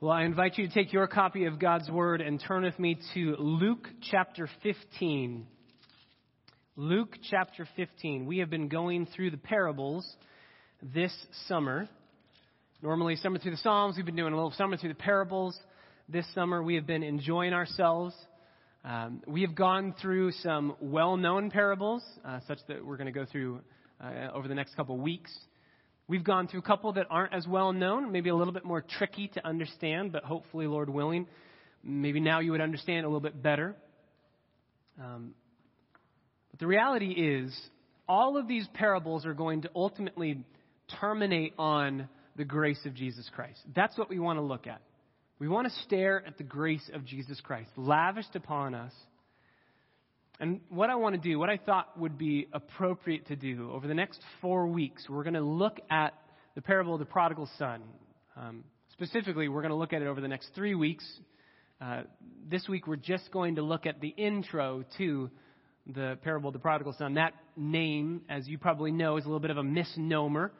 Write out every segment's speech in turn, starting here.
Well, I invite you to take your copy of God's Word and turn with me to Luke chapter 15. Luke chapter 15. We have been going through the parables this summer. Normally, summer through the Psalms, we've been doing a little summer through the parables. This summer, we have been enjoying ourselves. Um, we have gone through some well known parables, uh, such that we're going to go through uh, over the next couple weeks. We've gone through a couple that aren't as well known, maybe a little bit more tricky to understand, but hopefully, Lord willing, maybe now you would understand a little bit better. Um, but the reality is, all of these parables are going to ultimately terminate on the grace of Jesus Christ. That's what we want to look at. We want to stare at the grace of Jesus Christ, lavished upon us and what I want to do, what I thought would be appropriate to do over the next four weeks, we're going to look at the parable of the prodigal son. Um, specifically, we're going to look at it over the next three weeks. Uh, this week, we're just going to look at the intro to the parable of the prodigal son. That name, as you probably know, is a little bit of a misnomer.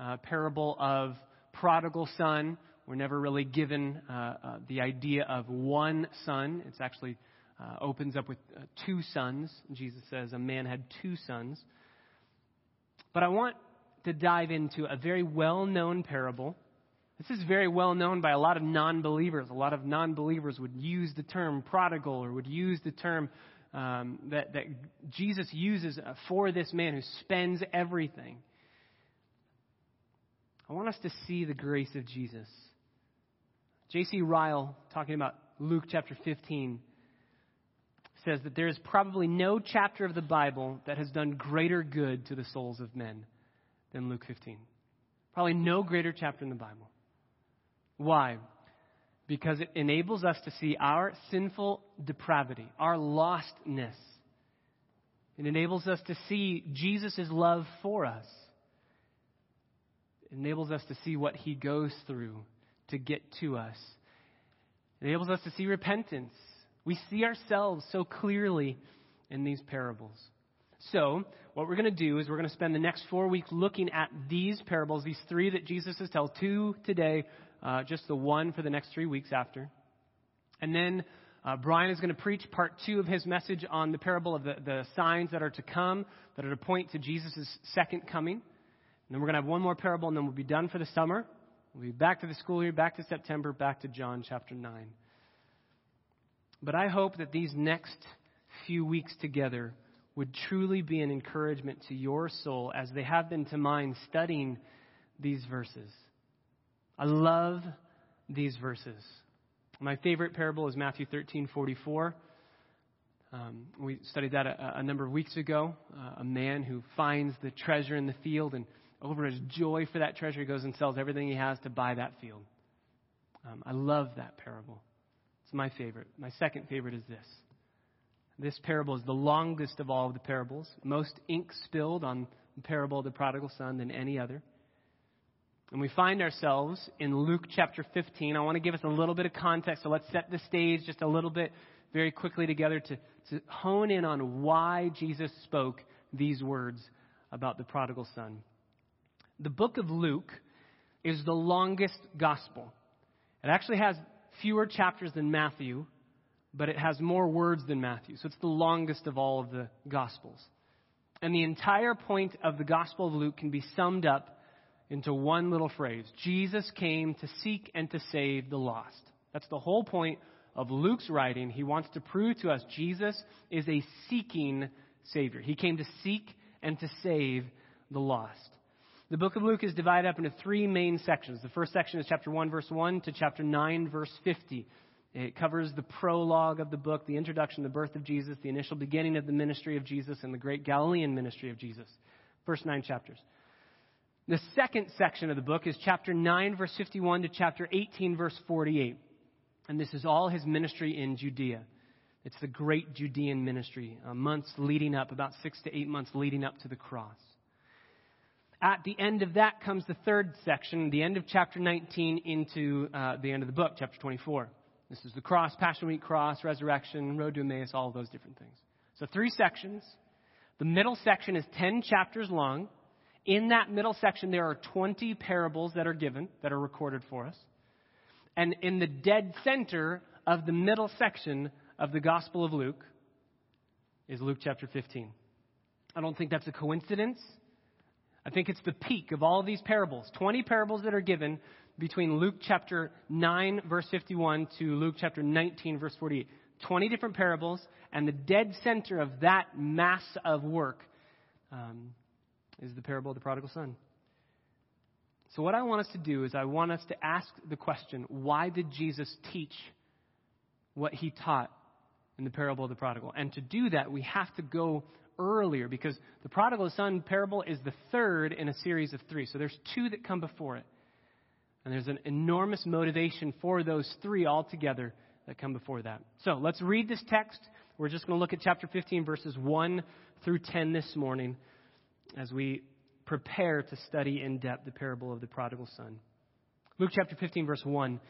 Uh, parable of prodigal son. We're never really given uh, uh the idea of one son. It's actually uh, opens up with uh, two sons. Jesus says a man had two sons. But I want to dive into a very well known parable. This is very well known by a lot of non believers. A lot of non believers would use the term prodigal or would use the term um, that, that Jesus uses uh, for this man who spends everything. I want us to see the grace of Jesus. J.C. Ryle, talking about Luke chapter 15, says that there is probably no chapter of the Bible that has done greater good to the souls of men than Luke 15. Probably no greater chapter in the Bible. Why? Because it enables us to see our sinful depravity, our lostness. It enables us to see Jesus' love for us. It enables us to see what he goes through to get to us. It enables us to see repentance we see ourselves so clearly in these parables. So, what we're going to do is we're going to spend the next four weeks looking at these parables, these three that Jesus has told, two today, uh, just the one for the next three weeks after. And then uh, Brian is going to preach part two of his message on the parable of the, the signs that are to come, that are to point to Jesus' second coming. And then we're going to have one more parable, and then we'll be done for the summer. We'll be back to the school year, back to September, back to John chapter 9. But I hope that these next few weeks together would truly be an encouragement to your soul as they have been to mine studying these verses. I love these verses. My favorite parable is Matthew 13:44. Um, we studied that a, a, number of weeks ago. Uh, a man who finds the treasure in the field, and over his joy for that treasure, he goes and sells everything he has to buy that field. Um, I love that parable. It's my favorite. My second favorite is this. This parable is the longest of all of the parables, most ink spilled on the parable of the prodigal son than any other. And we find ourselves in Luke chapter 15. I want to give us a little bit of context, so let's set the stage just a little bit very quickly together to, to hone in on why Jesus spoke these words about the prodigal son. The book of Luke is the longest gospel. It actually has fewer chapters than Matthew, but it has more words than Matthew. So it's the longest of all of the Gospels. And the entire point of the Gospel of Luke can be summed up into one little phrase Jesus came to seek and to save the lost. That's the whole point of Luke's writing. He wants to prove to us Jesus is a seeking Savior. He came to seek and to save the lost. The book of Luke is divided up into three main sections. The first section is chapter 1, verse 1 to chapter 9, verse 50. It covers the prologue of the book, the introduction, the birth of Jesus, the initial beginning of the ministry of Jesus, and the great Galilean ministry of Jesus. First nine chapters. The second section of the book is chapter 9, verse 51 to chapter 18, verse 48. And this is all his ministry in Judea. It's the great Judean ministry, uh, months leading up, about six to eight months leading up to the cross. At the end of that comes the third section, the end of chapter 19 into uh, the end of the book, chapter 24. This is the cross, Passion Week cross, resurrection, road to Emmaus, all those different things. So three sections. The middle section is 10 chapters long. In that middle section, there are 20 parables that are given, that are recorded for us. And in the dead center of the middle section of the Gospel of Luke is Luke chapter 15. I don't think that's a coincidence. I think it's the peak of all of these parables. 20 parables that are given between Luke chapter 9, verse 51 to Luke chapter 19, verse 48. 20 different parables, and the dead center of that mass of work um, is the parable of the prodigal son. So, what I want us to do is, I want us to ask the question why did Jesus teach what he taught in the parable of the prodigal? And to do that, we have to go earlier because the prodigal son parable is the third in a series of three. So, there's two that come before it. And there's an enormous motivation for those three altogether that come before that. So, let's read this text. We're just going to look at chapter 15, verses 1 through 10 this morning as we prepare to study in depth the parable of the prodigal son. Luke chapter 15, verse 1.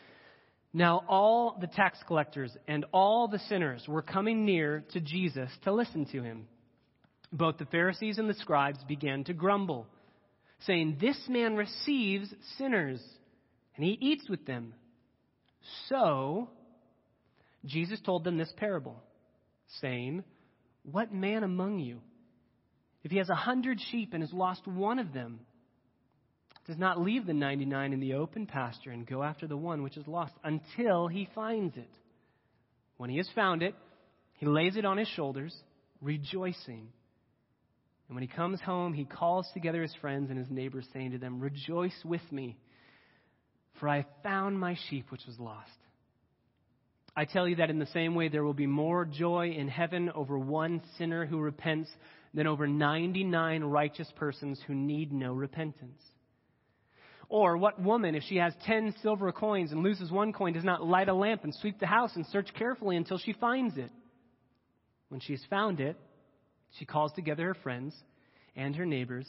Now all the tax collectors and all the sinners were coming near to Jesus to listen to him. Both the Pharisees and the scribes began to grumble, saying, This man receives sinners, and he eats with them. So Jesus told them this parable, saying, What man among you? If he has a hundred sheep and has lost one of them, does not leave the 99 in the open pasture and go after the one which is lost until he finds it. When he has found it, he lays it on his shoulders, rejoicing. And when he comes home, he calls together his friends and his neighbors, saying to them, Rejoice with me, for I have found my sheep which was lost. I tell you that in the same way, there will be more joy in heaven over one sinner who repents than over 99 righteous persons who need no repentance? Or what woman, if she has 10 silver coins and loses one coin, does not light a lamp and sweep the house and search carefully until she finds it? When she has found it, she calls together her friends and her neighbors,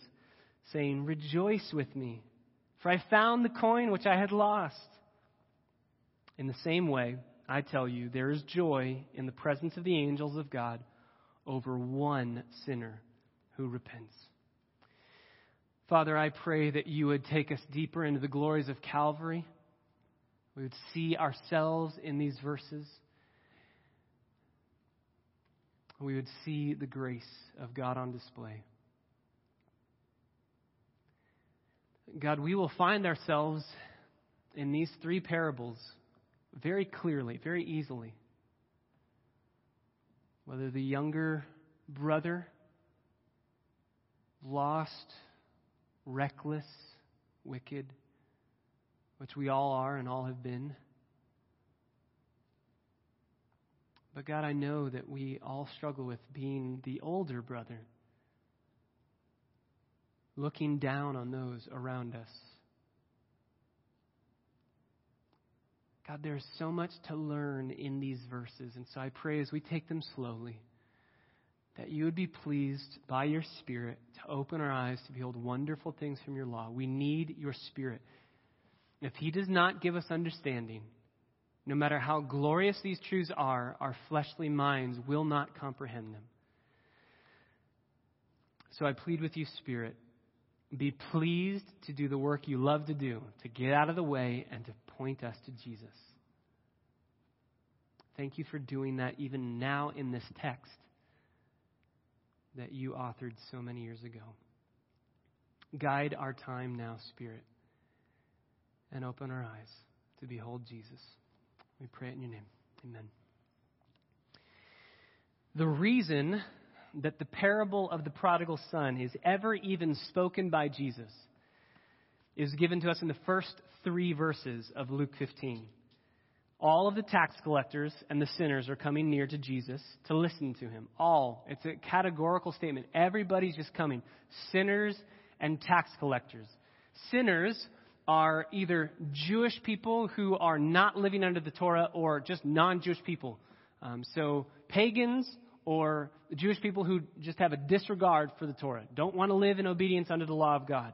saying, Rejoice with me, for I found the coin which I had lost. In the same way, I tell you, there is joy in the presence of the angels of God over one sinner who repents. Father, I pray that you would take us deeper into the glories of Calvary. We would see ourselves in these verses. We would see the grace of God on display. God, we will find ourselves in these three parables very clearly, very easily whether the younger brother, lost, reckless, wicked, which we all are and all have been. But God, I know that we all struggle with being the older brother, looking down on those around us. God, there's so much to learn in these verses. And so I pray as we take them slowly that you would be pleased by your Spirit to open our eyes to behold wonderful things from your law. We need your Spirit. If He does not give us understanding, no matter how glorious these truths are, our fleshly minds will not comprehend them. So I plead with you, Spirit, be pleased to do the work you love to do, to get out of the way and to point us to Jesus. Thank you for doing that even now in this text that you authored so many years ago. Guide our time now, Spirit, and open our eyes to behold Jesus. We pray it in your name. Amen. The reason that the parable of the prodigal son is ever even spoken by Jesus is given to us in the first three verses of Luke 15. All of the tax collectors and the sinners are coming near to Jesus to listen to him. All. It's a categorical statement. Everybody's just coming. Sinners and tax collectors. Sinners are either Jewish people who are not living under the Torah or just non Jewish people. Um, so, pagans or Jewish people who just have a disregard for the Torah, don't want to live in obedience under the law of God.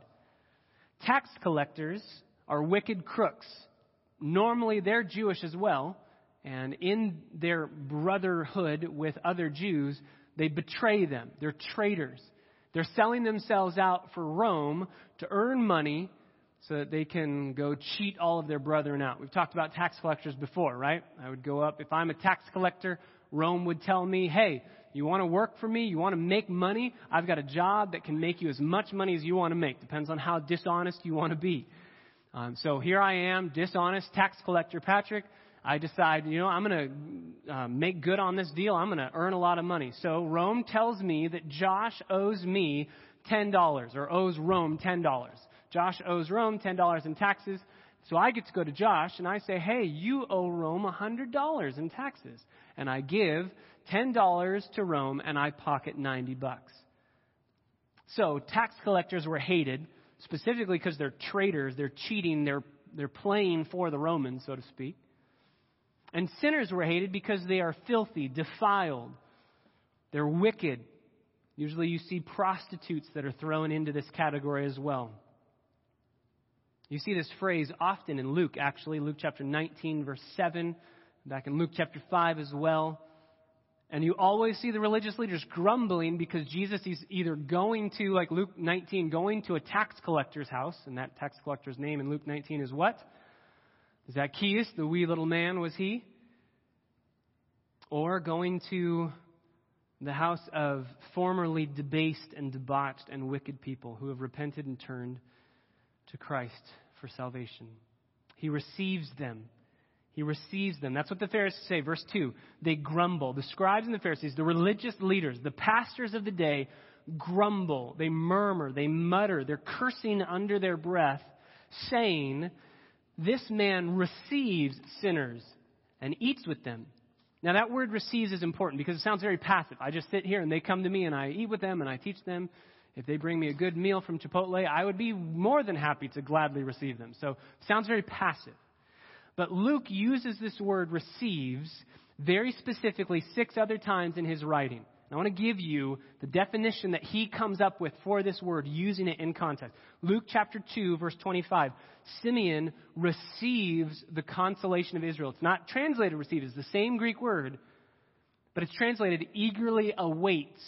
Tax collectors are wicked crooks. Normally, they're Jewish as well, and in their brotherhood with other Jews, they betray them. They're traitors. They're selling themselves out for Rome to earn money so that they can go cheat all of their brethren out. We've talked about tax collectors before, right? I would go up. If I'm a tax collector, Rome would tell me, hey, you want to work for me? You want to make money? I've got a job that can make you as much money as you want to make. Depends on how dishonest you want to be. Um, so here I am, dishonest tax collector Patrick. I decide, you know, I'm going to uh, make good on this deal. I'm going to earn a lot of money. So Rome tells me that Josh owes me $10 or owes Rome $10. Josh owes Rome $10 in taxes. So I get to go to Josh and I say, hey, you owe Rome $100 in taxes. And I give $10 to Rome and I pocket 90 bucks. So tax collectors were hated specifically because they're traitors, they're cheating, they're, they're playing for the Romans, so to speak. And sinners were hated because they are filthy, defiled, they're wicked. Usually you see prostitutes that are thrown into this category as well. You see this phrase often in Luke, actually, Luke chapter 19, verse 7, back in Luke chapter 5 as well. And you always see the religious leaders grumbling because Jesus is either going to, like Luke 19, going to a tax collector's house, and that tax collector's name in Luke 19 is what? Zacchaeus, the wee little man, was he? Or going to the house of formerly debased and debauched and wicked people who have repented and turned to Christ for salvation. He receives them he receives them. That's what the Pharisees say. Verse 2 they grumble. The scribes and the Pharisees, the religious leaders, the pastors of the day, grumble. They murmur. They mutter. They're cursing under their breath, saying, This man receives sinners and eats with them. Now, that word receives is important because it sounds very passive. I just sit here and they come to me and I eat with them and I teach them. If they bring me a good meal from Chipotle, I would be more than happy to gladly receive them. So, sounds very passive. But Luke uses this word receives very specifically six other times in his writing. I want to give you the definition that he comes up with for this word, using it in context. Luke chapter 2, verse 25. Simeon receives the consolation of Israel. It's not translated receives, it's the same Greek word, but it's translated eagerly awaits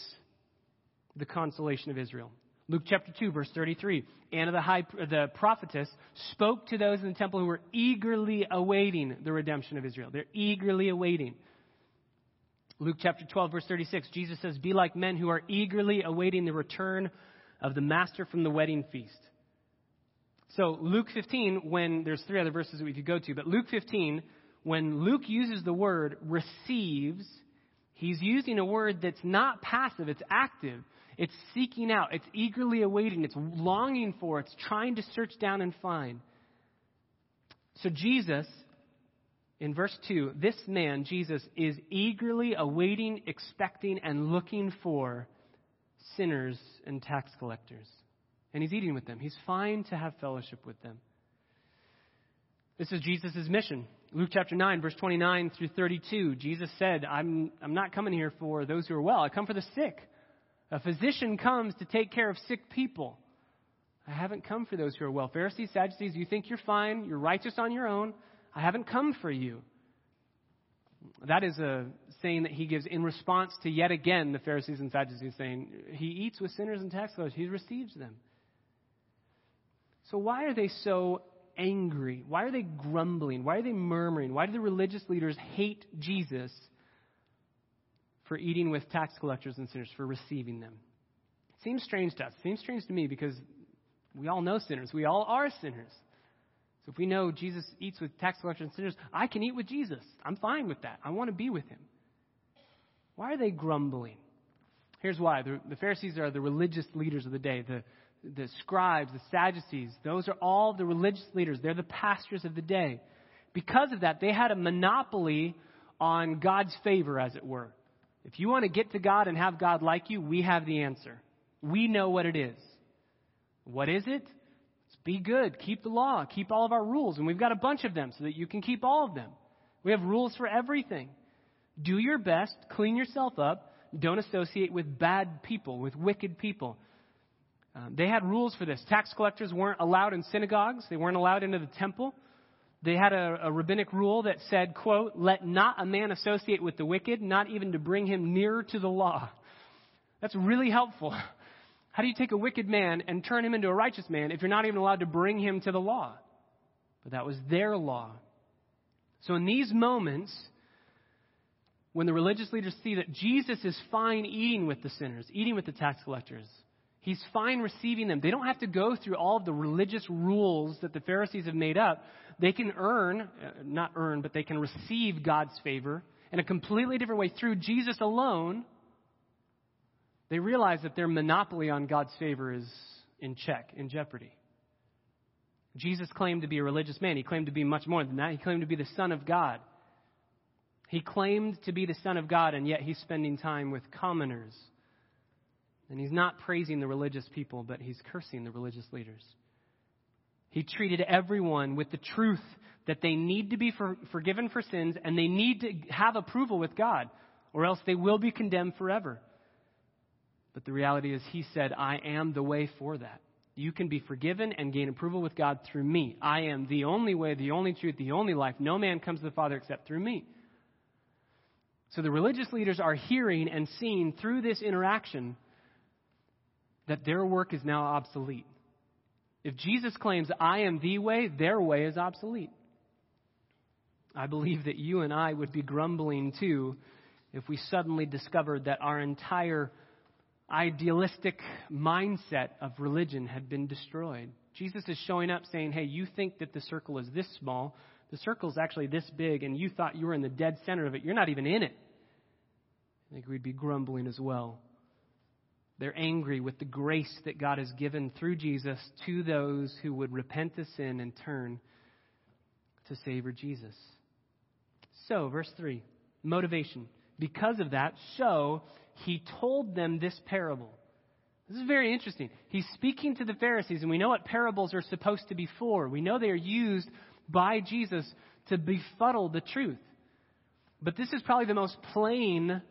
the consolation of Israel. Luke chapter 2, verse 33. Anna the, high, the prophetess spoke to those in the temple who were eagerly awaiting the redemption of Israel. They're eagerly awaiting. Luke chapter 12, verse 36. Jesus says, Be like men who are eagerly awaiting the return of the master from the wedding feast. So, Luke 15, when there's three other verses that we could go to, but Luke 15, when Luke uses the word receives, he's using a word that's not passive, it's active. It's seeking out, it's eagerly awaiting, it's longing for, it's trying to search down and find. So, Jesus, in verse 2, this man, Jesus, is eagerly awaiting, expecting, and looking for sinners and tax collectors. And he's eating with them. He's fine to have fellowship with them. This is Jesus' mission. Luke chapter 9, verse 29 through 32, Jesus said, I'm, I'm not coming here for those who are well. I come for the sick. A physician comes to take care of sick people. I haven't come for those who are well. Pharisees, Sadducees, you think you're fine, you're righteous on your own. I haven't come for you. That is a saying that he gives in response to yet again the Pharisees and Sadducees saying, He eats with sinners and tax collectors, He receives them. So, why are they so angry? Why are they grumbling? Why are they murmuring? Why do the religious leaders hate Jesus for eating with tax collectors and sinners, for receiving them. It seems strange to us. It seems strange to me because we all know sinners. We all are sinners. So if we know Jesus eats with tax collectors and sinners, I can eat with Jesus. I'm fine with that. I want to be with him. Why are they grumbling? Here's why. The, the Pharisees are the religious leaders of the day. The, the scribes, the Sadducees, those are all the religious leaders. They're the pastors of the day. Because of that, they had a monopoly on God's favor, as it were. If you want to get to God and have God like you, we have the answer. We know what it is. What is it? It's be good, keep the law, keep all of our rules, and we've got a bunch of them so that you can keep all of them. We have rules for everything. Do your best, clean yourself up, don't associate with bad people, with wicked people. Um, they had rules for this. Tax collectors weren't allowed in synagogues, they weren't allowed into the temple they had a, a, rabbinic rule that said, quote, let not a man associate with the wicked, not even to bring him nearer to the law. That's really helpful. How do you take a wicked man and turn him into a righteous man if you're not even allowed to bring him to the law? But that was their law. So in these moments, when the religious leaders see that Jesus is fine eating with the sinners, eating with the tax collectors, he's fine receiving them. They don't have to go through all of the religious rules that the Pharisees have made up. They can earn, uh, not earn, but they can receive God's favor in a completely different way through Jesus alone. They realize that their monopoly on God's favor is in check, in jeopardy. Jesus claimed to be a religious man. He claimed to be much more than that. He claimed to be the Son of God. He claimed to be the Son of God, and yet he's spending time with commoners. And he's not praising the religious people, but he's cursing the religious leaders. He treated everyone with the truth that they need to be for, forgiven for sins and they need to have approval with God, or else they will be condemned forever. But the reality is, he said, I am the way for that. You can be forgiven and gain approval with God through me. I am the only way, the only truth, the only life. No man comes to the Father except through me. So the religious leaders are hearing and seeing through this interaction that their work is now obsolete. If Jesus claims, I am the way, their way is obsolete. I believe that you and I would be grumbling too if we suddenly discovered that our entire idealistic mindset of religion had been destroyed. Jesus is showing up saying, Hey, you think that the circle is this small. The circle is actually this big, and you thought you were in the dead center of it. You're not even in it. I think we'd be grumbling as well. They're angry with the grace that God has given through Jesus to those who would repent of sin and turn to Savior Jesus. So, verse 3 motivation. Because of that, so he told them this parable. This is very interesting. He's speaking to the Pharisees, and we know what parables are supposed to be for. We know they are used by Jesus to befuddle the truth. But this is probably the most plain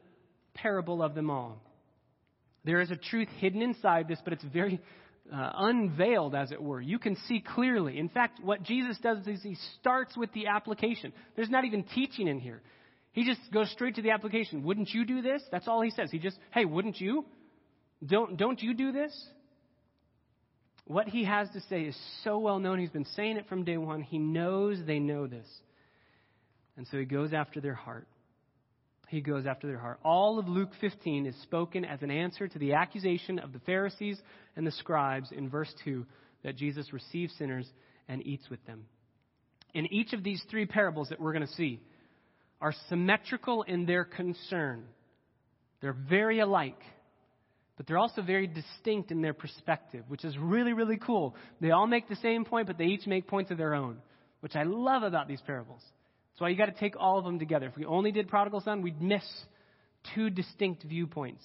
parable of them all. There is a truth hidden inside this, but it's very uh, unveiled, as it were. You can see clearly. In fact, what Jesus does is he starts with the application. There's not even teaching in here. He just goes straight to the application. Wouldn't you do this? That's all he says. He just, hey, wouldn't you? Don't, don't you do this? What he has to say is so well known. He's been saying it from day one. He knows they know this. And so he goes after their heart. He goes after their heart. All of Luke 15 is spoken as an answer to the accusation of the Pharisees and the scribes in verse 2 that Jesus receives sinners and eats with them. In each of these three parables that we're going to see, are symmetrical in their concern. They're very alike, but they're also very distinct in their perspective, which is really, really cool. They all make the same point, but they each make points of their own, which I love about these parables. That's why you got to take all of them together. If we only did prodigal son, we'd miss two distinct viewpoints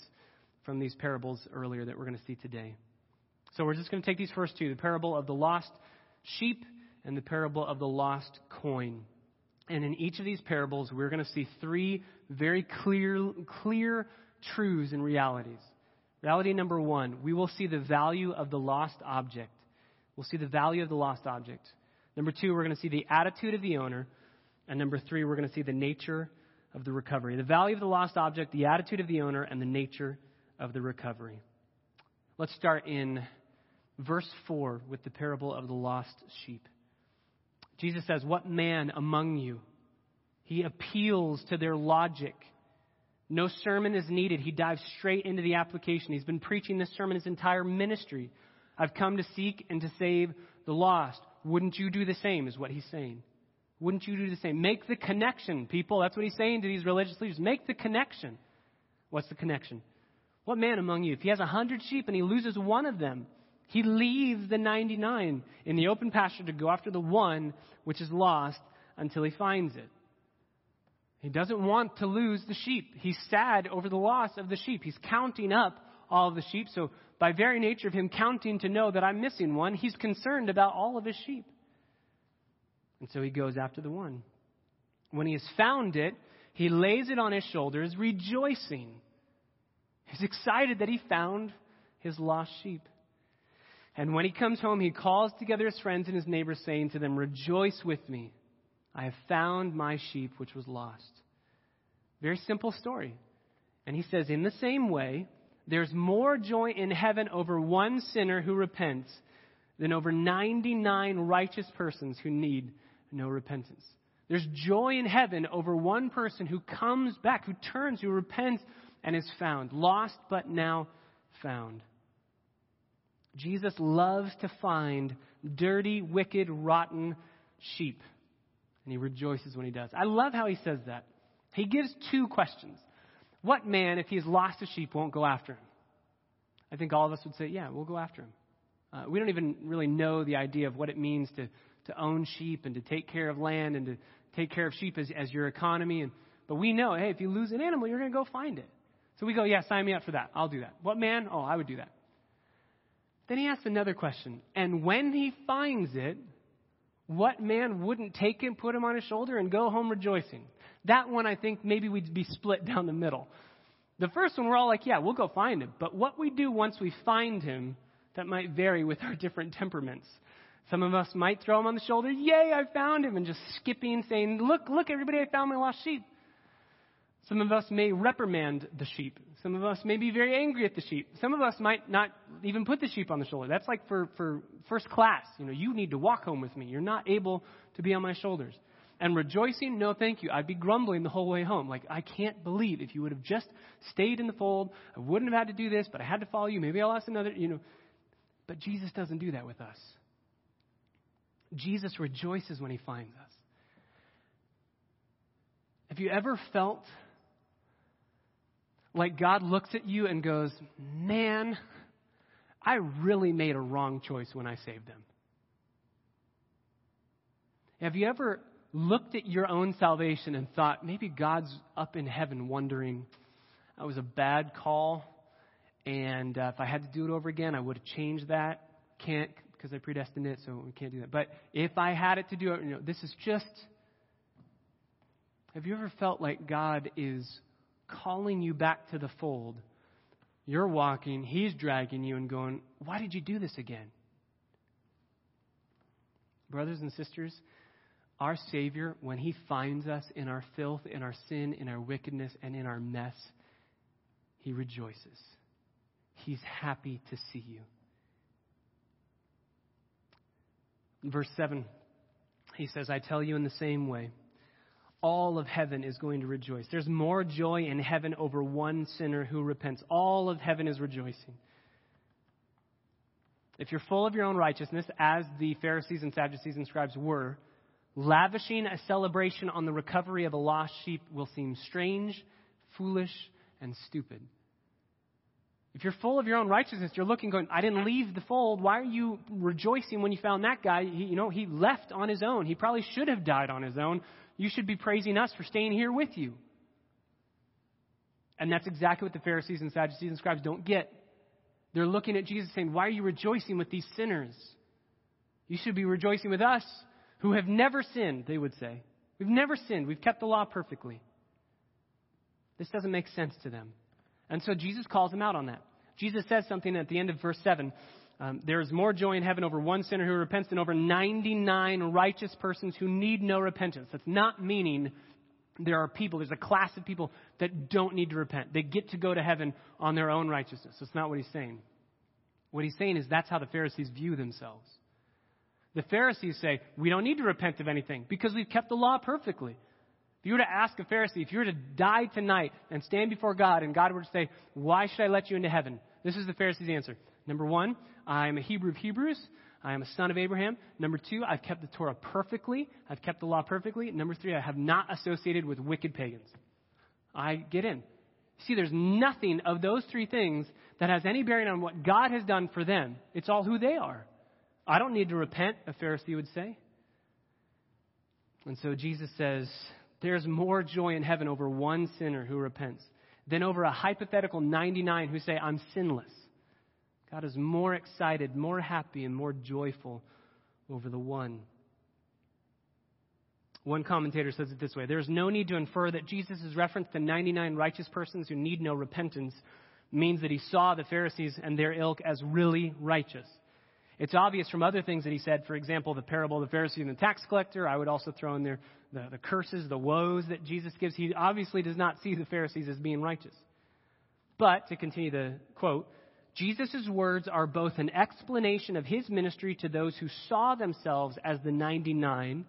from these parables earlier that we're going to see today. So we're just going to take these first two the parable of the lost sheep and the parable of the lost coin. And in each of these parables, we're going to see three very clear, clear truths and realities. Reality number one, we will see the value of the lost object. We'll see the value of the lost object. Number two, we're going to see the attitude of the owner. And number three, we're going to see the nature of the recovery. The value of the lost object, the attitude of the owner, and the nature of the recovery. Let's start in verse 4 with the parable of the lost sheep. Jesus says, What man among you? He appeals to their logic. No sermon is needed. He dives straight into the application. He's been preaching this sermon his entire ministry. I've come to seek and to save the lost. Wouldn't you do the same, is what he's saying. Wouldn't you do the same? Make the connection, people. That's what he's saying to these religious leaders. Make the connection. What's the connection? What man among you, if he has a hundred sheep and he loses one of them, he leaves the 99 in the open pasture to go after the one which is lost until he finds it. He doesn't want to lose the sheep. He's sad over the loss of the sheep. He's counting up all of the sheep. So, by very nature of him counting to know that I'm missing one, he's concerned about all of his sheep. And so he goes after the one. When he has found it, he lays it on his shoulders, rejoicing. He's excited that he found his lost sheep. And when he comes home, he calls together his friends and his neighbors, saying to them, Rejoice with me. I have found my sheep which was lost. Very simple story. And he says, In the same way, There's more joy in heaven over one sinner who repents than over 99 righteous persons who need no repentance. There's joy in heaven over one person who comes back, who turns, who repents, and is found. Lost, but now found. Jesus loves to find dirty, wicked, rotten sheep. And he rejoices when he does. I love how he says that. He gives two questions. What man, if he has lost a sheep, won't go after him? I think all of us would say, yeah, we'll go after him. Uh, we don't even really know the idea of what it means to, to own sheep and to take care of land and to take care of sheep as, as your economy. And, but we know, hey, if you lose an animal, you're going to go find it. So we go, yeah, sign me up for that. I'll do that. What man? Oh, I would do that. Then he asks another question. And when he finds it, what man wouldn't take him, put him on his shoulder, and go home rejoicing? That one, I think, maybe we'd be split down the middle. The first one, we're all like, yeah, we'll go find him. But what we do once we find him, that might vary with our different temperaments. Some of us might throw him on the shoulder, yay, I found him, and just skipping, saying, look, look, everybody, I found my lost sheep. Some of us may reprimand the sheep. Some of us may be very angry at the sheep. Some of us might not even put the sheep on the shoulder. That's like for, for first class. You know, you need to walk home with me. You're not able to be on my shoulders. And rejoicing, no thank you. I'd be grumbling the whole way home. Like, I can't believe if you would have just stayed in the fold, I wouldn't have had to do this, but I had to follow you. Maybe I lost another, you know. But Jesus doesn't do that with us. Jesus rejoices when he finds us. Have you ever felt like God looks at you and goes, Man, I really made a wrong choice when I saved them? Have you ever looked at your own salvation and thought, maybe God's up in heaven wondering, that was a bad call, and uh, if I had to do it over again, I would have changed that. Can't because I predestined it, so we can't do that. But if I had it to do it, you know, this is just. Have you ever felt like God is calling you back to the fold? You're walking, He's dragging you and going, Why did you do this again? Brothers and sisters, our Savior, when He finds us in our filth, in our sin, in our wickedness, and in our mess, He rejoices. He's happy to see you. In verse 7, he says, I tell you in the same way, all of heaven is going to rejoice. There's more joy in heaven over one sinner who repents. All of heaven is rejoicing. If you're full of your own righteousness, as the Pharisees and Sadducees and scribes were, lavishing a celebration on the recovery of a lost sheep will seem strange, foolish, and stupid. If you're full of your own righteousness, you're looking, going, I didn't leave the fold. Why are you rejoicing when you found that guy? He, you know, he left on his own. He probably should have died on his own. You should be praising us for staying here with you. And that's exactly what the Pharisees and Sadducees and scribes don't get. They're looking at Jesus saying, Why are you rejoicing with these sinners? You should be rejoicing with us who have never sinned, they would say. We've never sinned. We've kept the law perfectly. This doesn't make sense to them. And so Jesus calls them out on that. Jesus says something at the end of verse 7. Um, there is more joy in heaven over one sinner who repents than over 99 righteous persons who need no repentance. That's not meaning there are people, there's a class of people that don't need to repent. They get to go to heaven on their own righteousness. That's not what he's saying. What he's saying is that's how the Pharisees view themselves. The Pharisees say, we don't need to repent of anything because we've kept the law perfectly. If you were to ask a Pharisee, if you were to die tonight and stand before God and God were to say, why should I let you into heaven? This is the Pharisee's answer. Number one, I am a Hebrew of Hebrews. I am a son of Abraham. Number two, I've kept the Torah perfectly. I've kept the law perfectly. Number three, I have not associated with wicked pagans. I get in. See, there's nothing of those three things that has any bearing on what God has done for them. It's all who they are. I don't need to repent, a Pharisee would say. And so Jesus says, there's more joy in heaven over one sinner who repents than over a hypothetical 99 who say, I'm sinless. God is more excited, more happy, and more joyful over the one. One commentator says it this way There is no need to infer that Jesus' reference to 99 righteous persons who need no repentance means that he saw the Pharisees and their ilk as really righteous. It's obvious from other things that he said, for example, the parable of the Pharisee and the tax collector. I would also throw in there the, the curses, the woes that Jesus gives. He obviously does not see the Pharisees as being righteous. But, to continue the quote, Jesus' words are both an explanation of his ministry to those who saw themselves as the 99,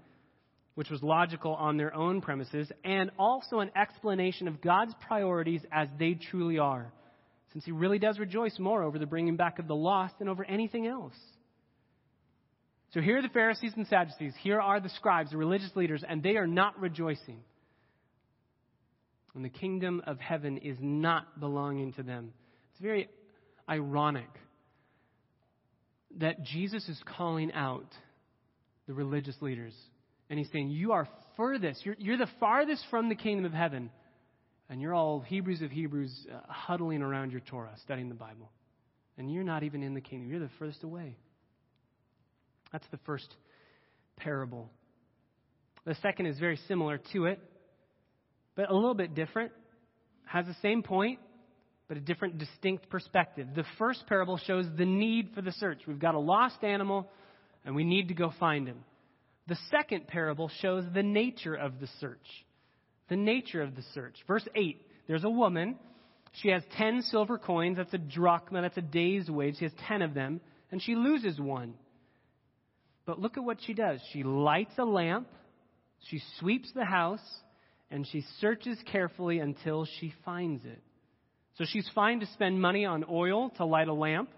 which was logical on their own premises, and also an explanation of God's priorities as they truly are, since he really does rejoice more over the bringing back of the lost than over anything else. So here are the Pharisees and Sadducees. Here are the scribes, the religious leaders, and they are not rejoicing. And the kingdom of heaven is not belonging to them. It's very ironic that Jesus is calling out the religious leaders. And he's saying, You are furthest, you're, you're the farthest from the kingdom of heaven. And you're all Hebrews of Hebrews uh, huddling around your Torah, studying the Bible. And you're not even in the kingdom, you're the furthest away. That's the first parable. The second is very similar to it, but a little bit different. Has the same point, but a different, distinct perspective. The first parable shows the need for the search. We've got a lost animal, and we need to go find him. The second parable shows the nature of the search. The nature of the search. Verse 8 there's a woman. She has 10 silver coins. That's a drachma. That's a day's wage. She has 10 of them, and she loses one. But look at what she does. She lights a lamp, she sweeps the house, and she searches carefully until she finds it. So she's fine to spend money on oil to light a lamp.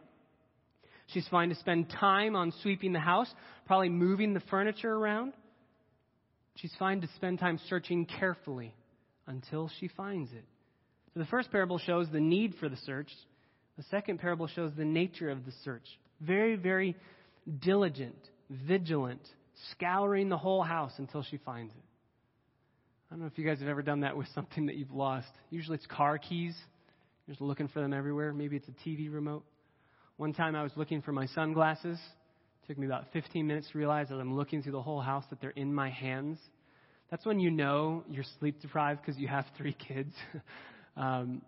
She's fine to spend time on sweeping the house, probably moving the furniture around. She's fine to spend time searching carefully until she finds it. So the first parable shows the need for the search. The second parable shows the nature of the search. Very, very diligent, vigilant, scouring the whole house until she finds it. I don't know if you guys have ever done that with something that you've lost. Usually it's car keys. You're just looking for them everywhere. Maybe it's a TV remote. One time I was looking for my sunglasses. It took me about 15 minutes to realize as I'm looking through the whole house that they're in my hands. That's when you know you're sleep deprived because you have three kids. um,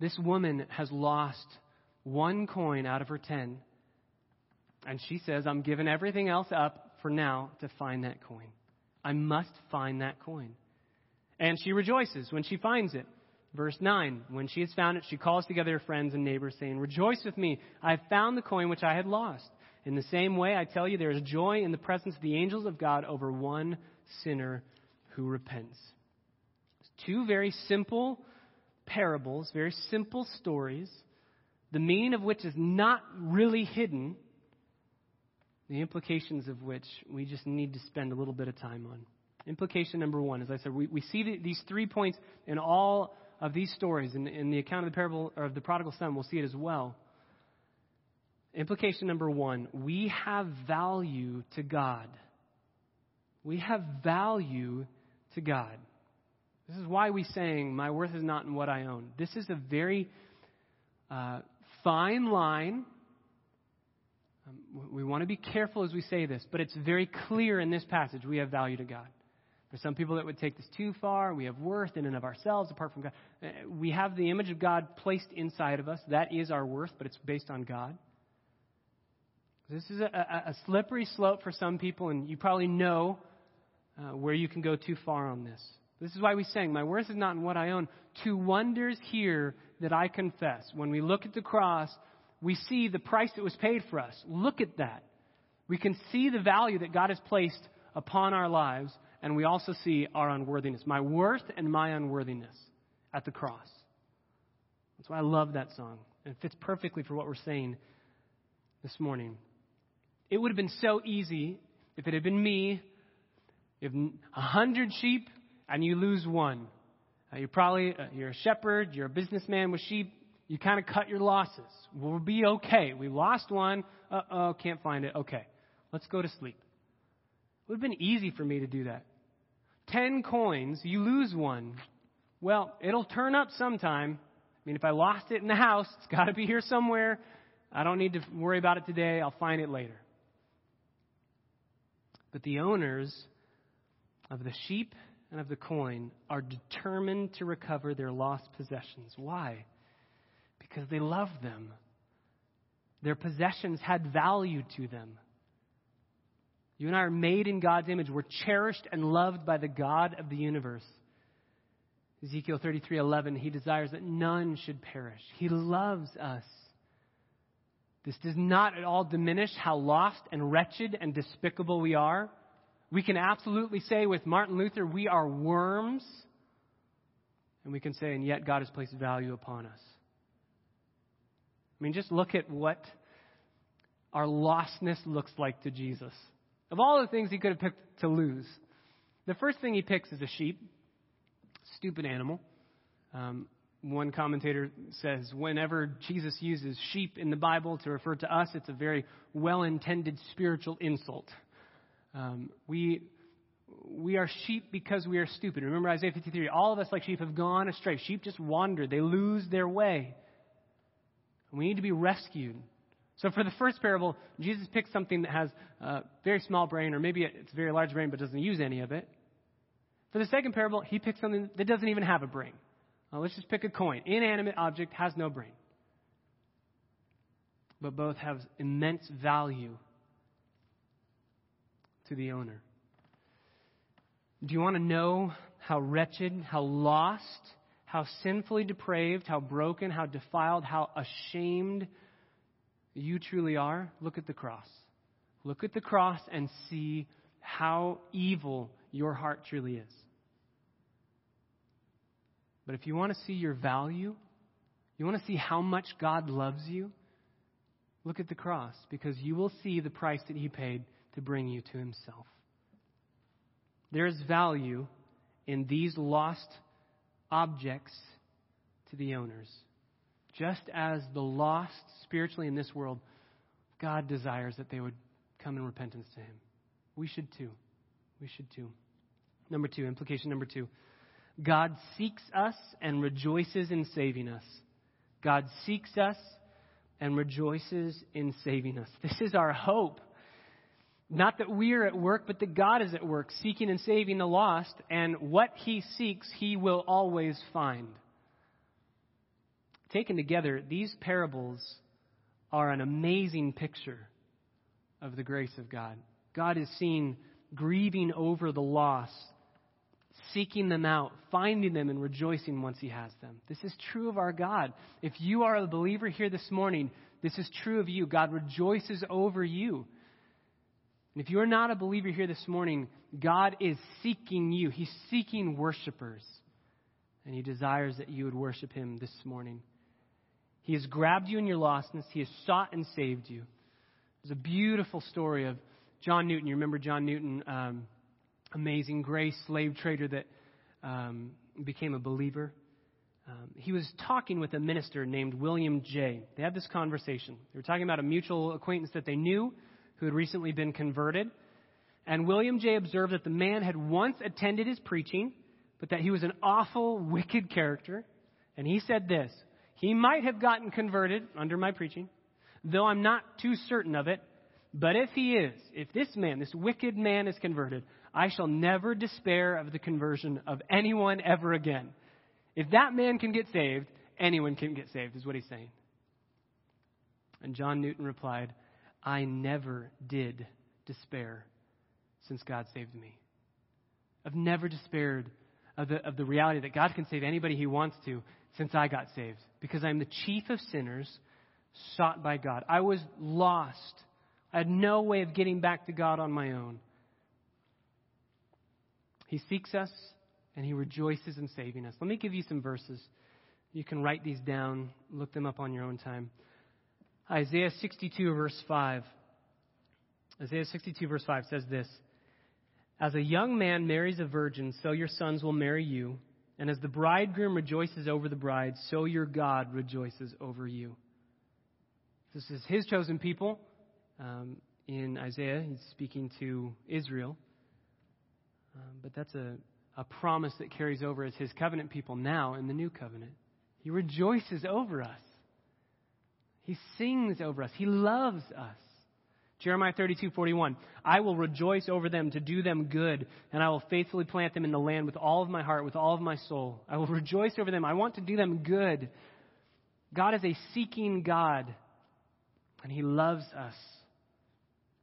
this woman has lost one coin out of her ten and she says, I'm giving everything else up for now to find that coin. I must find that coin. And she rejoices when she finds it. Verse 9 When she has found it, she calls together her friends and neighbors, saying, Rejoice with me, I have found the coin which I had lost. In the same way, I tell you, there is joy in the presence of the angels of God over one sinner who repents. Two very simple parables, very simple stories, the meaning of which is not really hidden the implications of which we just need to spend a little bit of time on. Implication number one, as I said, we, we see the, these three points in all of these stories. In, in the account of the parable of the prodigal son, we'll see it as well. Implication number one we have value to God. We have value to God. This is why we saying, My worth is not in what I own. This is a very uh, fine line we want to be careful as we say this, but it's very clear in this passage we have value to God. For some people that would take this too far, we have worth in and of ourselves apart from God. Uh, we have the image of God placed inside of us. That is our worth, but it's based on God. This is a, a, a slippery slope for some people, and you probably know uh, where you can go too far on this. This is why we sang, My worth is not in what I own. Two wonders here that I confess. When we look at the cross, we see the price that was paid for us. Look at that. We can see the value that God has placed upon our lives, and we also see our unworthiness, my worth and my unworthiness at the cross. That's why I love that song. And it fits perfectly for what we're saying this morning. It would have been so easy if it had been me, if a hundred sheep and you lose one. Uh, you're probably uh, you're a shepherd, you're a businessman with sheep you kind of cut your losses. We'll be okay. We lost one. Uh oh, can't find it. Okay, let's go to sleep. It would have been easy for me to do that. Ten coins, you lose one. Well, it'll turn up sometime. I mean, if I lost it in the house, it's got to be here somewhere. I don't need to worry about it today. I'll find it later. But the owners of the sheep and of the coin are determined to recover their lost possessions. Why? Because they loved them. Their possessions had value to them. You and I are made in God's image. We're cherished and loved by the God of the universe. Ezekiel 33:11, he desires that none should perish. He loves us. This does not at all diminish how lost and wretched and despicable we are. We can absolutely say with Martin Luther, we are worms. And we can say, and yet God has placed value upon us. I mean, just look at what our lostness looks like to Jesus. Of all the things he could have picked to lose, the first thing he picks is a sheep. Stupid animal. Um, one commentator says whenever Jesus uses sheep in the Bible to refer to us, it's a very well intended spiritual insult. Um, we, we are sheep because we are stupid. Remember Isaiah 53 all of us, like sheep, have gone astray. Sheep just wander, they lose their way. We need to be rescued. So, for the first parable, Jesus picks something that has a very small brain, or maybe it's a very large brain but doesn't use any of it. For the second parable, he picks something that doesn't even have a brain. Well, let's just pick a coin. Inanimate object has no brain. But both have immense value to the owner. Do you want to know how wretched, how lost, how sinfully depraved, how broken, how defiled, how ashamed you truly are? Look at the cross. Look at the cross and see how evil your heart truly is. But if you want to see your value, you want to see how much God loves you, look at the cross because you will see the price that He paid to bring you to Himself. There is value in these lost objects to the owners. Just as the lost spiritually in this world, God desires that they would come in repentance to Him. We should too. We should too. Number two, implication number two. God seeks us and rejoices in saving us. God seeks us and rejoices in saving us. This is our hope. Not that we are at work, but that God is at work, seeking and saving the lost, and what He seeks, He will always find. Taken together, these parables are an amazing picture of the grace of God. God is seen grieving over the lost seeking them out, finding them, and rejoicing once He has them. This is true of our God. If you are a believer here this morning, this is true of you. God rejoices over you. And if you are not a believer here this morning, God is seeking you. He's seeking worshipers. And He desires that you would worship Him this morning. He has grabbed you in your lostness, He has sought and saved you. There's a beautiful story of John Newton. You remember John Newton? Um, amazing grace slave trader that um, became a believer. Um, he was talking with a minister named William Jay. They had this conversation. They were talking about a mutual acquaintance that they knew who had recently been converted. And William Jay observed that the man had once attended his preaching, but that he was an awful, wicked character. And he said this He might have gotten converted under my preaching, though I'm not too certain of it. But if he is, if this man, this wicked man is converted, I shall never despair of the conversion of anyone ever again. If that man can get saved, anyone can get saved, is what he's saying. And John Newton replied, I never did despair since God saved me. I've never despaired of the, of the reality that God can save anybody he wants to since I got saved. Because I'm the chief of sinners sought by God. I was lost. I had no way of getting back to God on my own. He seeks us and he rejoices in saving us. Let me give you some verses. You can write these down, look them up on your own time. Isaiah 62, verse 5. Isaiah 62, verse 5 says this As a young man marries a virgin, so your sons will marry you. And as the bridegroom rejoices over the bride, so your God rejoices over you. This is his chosen people. Um, in Isaiah, he's speaking to Israel. Um, but that's a, a promise that carries over as his covenant people now in the new covenant. He rejoices over us. He sings over us. He loves us. Jeremiah 32, 41. I will rejoice over them to do them good, and I will faithfully plant them in the land with all of my heart, with all of my soul. I will rejoice over them. I want to do them good. God is a seeking God, and He loves us.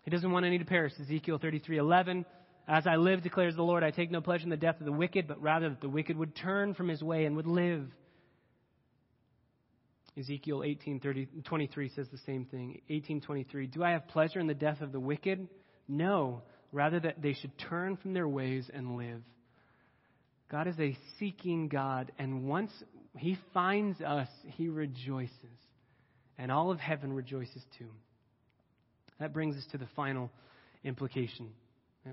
He doesn't want any to perish. Ezekiel 33, 11. As I live, declares the Lord, I take no pleasure in the death of the wicked, but rather that the wicked would turn from his way and would live. Ezekiel 18:23 says the same thing. 18:23, "Do I have pleasure in the death of the wicked? No, rather that they should turn from their ways and live." God is a seeking God, and once he finds us, he rejoices. And all of heaven rejoices too. That brings us to the final implication.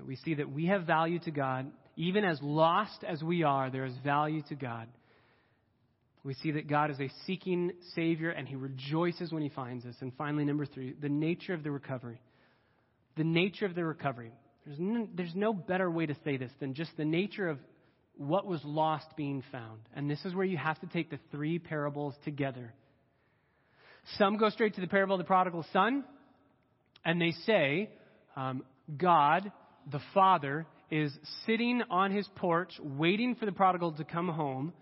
We see that we have value to God. Even as lost as we are, there is value to God. We see that God is a seeking Savior and He rejoices when He finds us. And finally, number three, the nature of the recovery. The nature of the recovery. There's no, there's no better way to say this than just the nature of what was lost being found. And this is where you have to take the three parables together. Some go straight to the parable of the prodigal son, and they say, um, God, the Father, is sitting on his porch waiting for the prodigal to come home,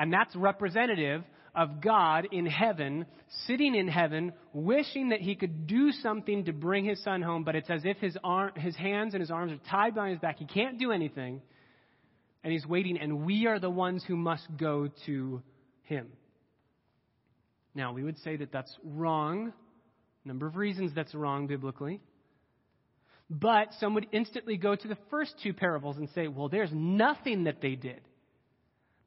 and that's representative of God in heaven, sitting in heaven, wishing that he could do something to bring his son home, but it's as if his, arm, his hands and his arms are tied behind his back. He can't do anything and he's waiting, and we are the ones who must go to him. Now, we would say that that's wrong. Number of reasons that's wrong biblically. But some would instantly go to the first two parables and say, well, there's nothing that they did.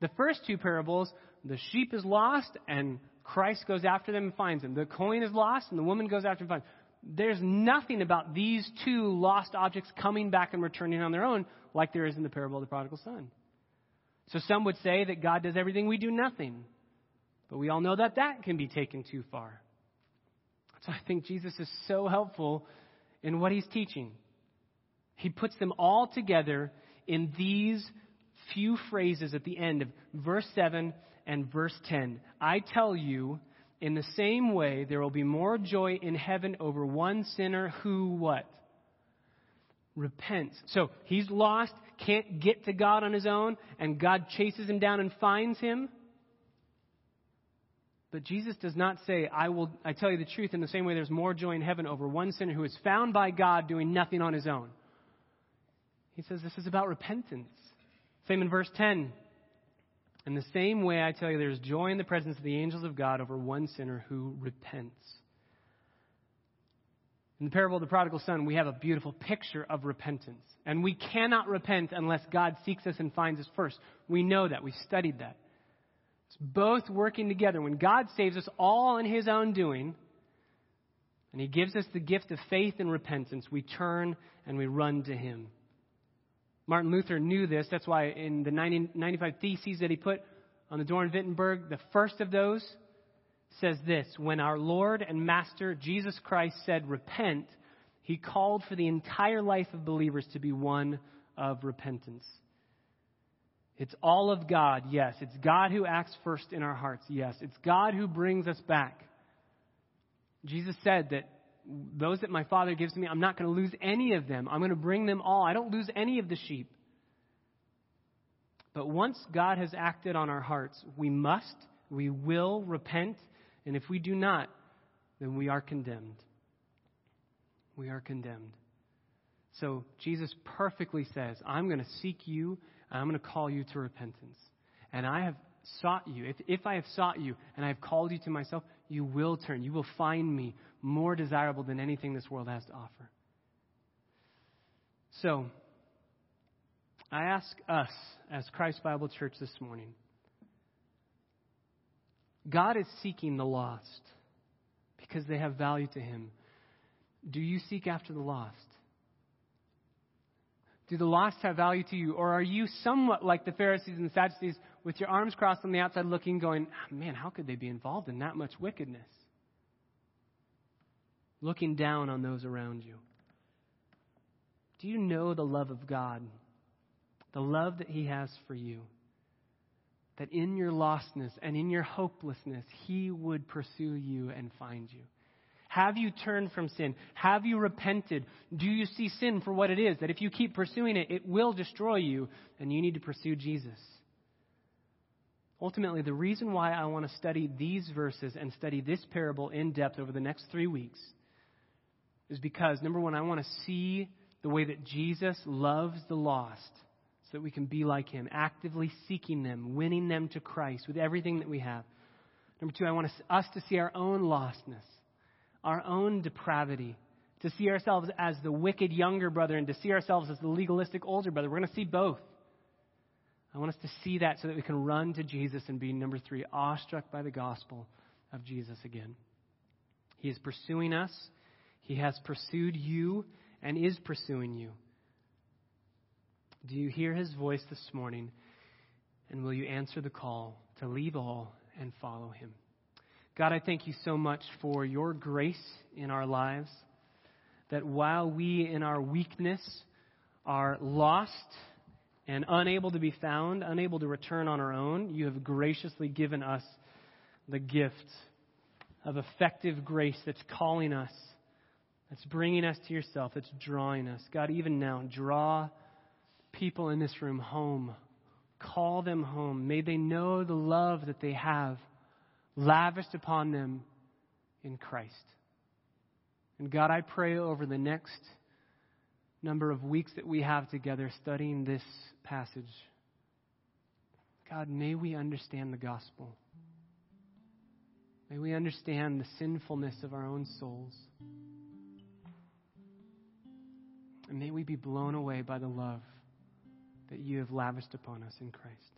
The first two parables, the sheep is lost and Christ goes after them and finds them. The coin is lost and the woman goes after and finds them. There's nothing about these two lost objects coming back and returning on their own like there is in the parable of the prodigal son. So some would say that God does everything, we do nothing. But we all know that that can be taken too far. So I think Jesus is so helpful in what he's teaching. He puts them all together in these few phrases at the end of verse 7 and verse 10. I tell you, in the same way, there will be more joy in heaven over one sinner who what? repents. So he's lost, can't get to God on his own, and God chases him down and finds him. But Jesus does not say, I will I tell you the truth in the same way there's more joy in heaven over one sinner who is found by God doing nothing on his own. He says this is about repentance. Same in verse 10. In the same way I tell you there's joy in the presence of the angels of God over one sinner who repents. In the parable of the prodigal son, we have a beautiful picture of repentance. And we cannot repent unless God seeks us and finds us first. We know that. We've studied that. It's both working together. When God saves us all in His own doing, and He gives us the gift of faith and repentance, we turn and we run to Him. Martin Luther knew this. That's why in the 95 Theses that he put on the door in Wittenberg, the first of those says this When our Lord and Master Jesus Christ said, Repent, he called for the entire life of believers to be one of repentance. It's all of God, yes. It's God who acts first in our hearts, yes. It's God who brings us back. Jesus said that those that my Father gives me, I'm not going to lose any of them. I'm going to bring them all. I don't lose any of the sheep. But once God has acted on our hearts, we must, we will repent and if we do not, then we are condemned. We are condemned. So Jesus perfectly says, I'm going to seek you, and I'm going to call you to repentance. And I have sought you. If, if I have sought you and I have called you to myself, you will turn. You will find me more desirable than anything this world has to offer. So, I ask us as Christ Bible Church this morning God is seeking the lost because they have value to Him. Do you seek after the lost? Do the lost have value to you? Or are you somewhat like the Pharisees and the Sadducees with your arms crossed on the outside looking, going, ah, man, how could they be involved in that much wickedness? Looking down on those around you. Do you know the love of God? The love that He has for you? that in your lostness and in your hopelessness, He would pursue you and find you? Have you turned from sin? Have you repented? Do you see sin for what it is? That if you keep pursuing it, it will destroy you, and you need to pursue Jesus. Ultimately, the reason why I want to study these verses and study this parable in depth over the next three weeks is because, number one, I want to see the way that Jesus loves the lost so that we can be like him, actively seeking them, winning them to Christ with everything that we have. Number two, I want us to see our own lostness, our own depravity, to see ourselves as the wicked younger brother and to see ourselves as the legalistic older brother. We're going to see both. I want us to see that so that we can run to Jesus and be, number three, awestruck by the gospel of Jesus again. He is pursuing us, He has pursued you, and is pursuing you. Do you hear His voice this morning? And will you answer the call to leave all and follow Him? God, I thank you so much for your grace in our lives, that while we in our weakness are lost, and unable to be found, unable to return on our own, you have graciously given us the gift of effective grace that's calling us, that's bringing us to yourself, that's drawing us. God, even now, draw people in this room home. Call them home. May they know the love that they have lavished upon them in Christ. And God, I pray over the next number of weeks that we have together studying this passage. God, may we understand the gospel. May we understand the sinfulness of our own souls. And may we be blown away by the love that you have lavished upon us in Christ.